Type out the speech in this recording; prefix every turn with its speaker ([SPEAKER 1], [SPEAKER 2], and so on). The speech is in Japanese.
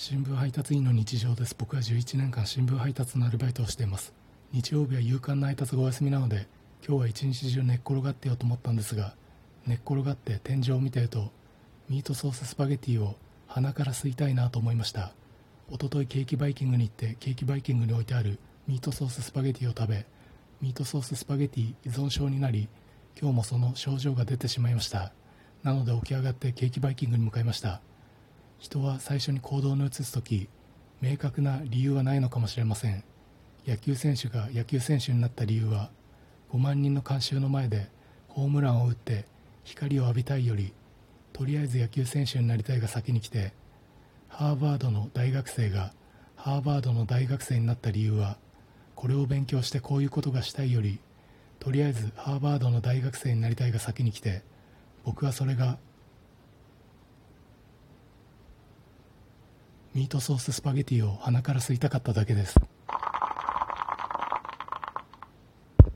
[SPEAKER 1] 新聞配達員の日常です。僕は11年間新聞配達のアルバイトをしています。日曜日は夕刊の配達がお休みなので今日は一日中寝っ転がってようと思ったんですが寝っ転がって天井を見てるとミートソーススパゲティを鼻から吸いたいなと思いました。おとといケーキバイキングに行ってケーキバイキングに置いてあるミートソーススパゲティを食べミートソーススパゲティ依存症になり今日もその症状が出てしまいました。なので起き上がってケーキバイキングに向かいました。人は最初に行動に移す時明確な理由はないのかもしれません。野球選手が野球選手になった理由は5万人の観衆の前でホームランを打って光を浴びたいよりとりあえず野球選手になりたいが先に来てハーバードの大学生がハーバードの大学生になった理由はこれを勉強してこういうことがしたいよりとりあえずハーバードの大学生になりたいが先に来て僕はそれがミートソーススパゲティを鼻から吸いたかっただけです。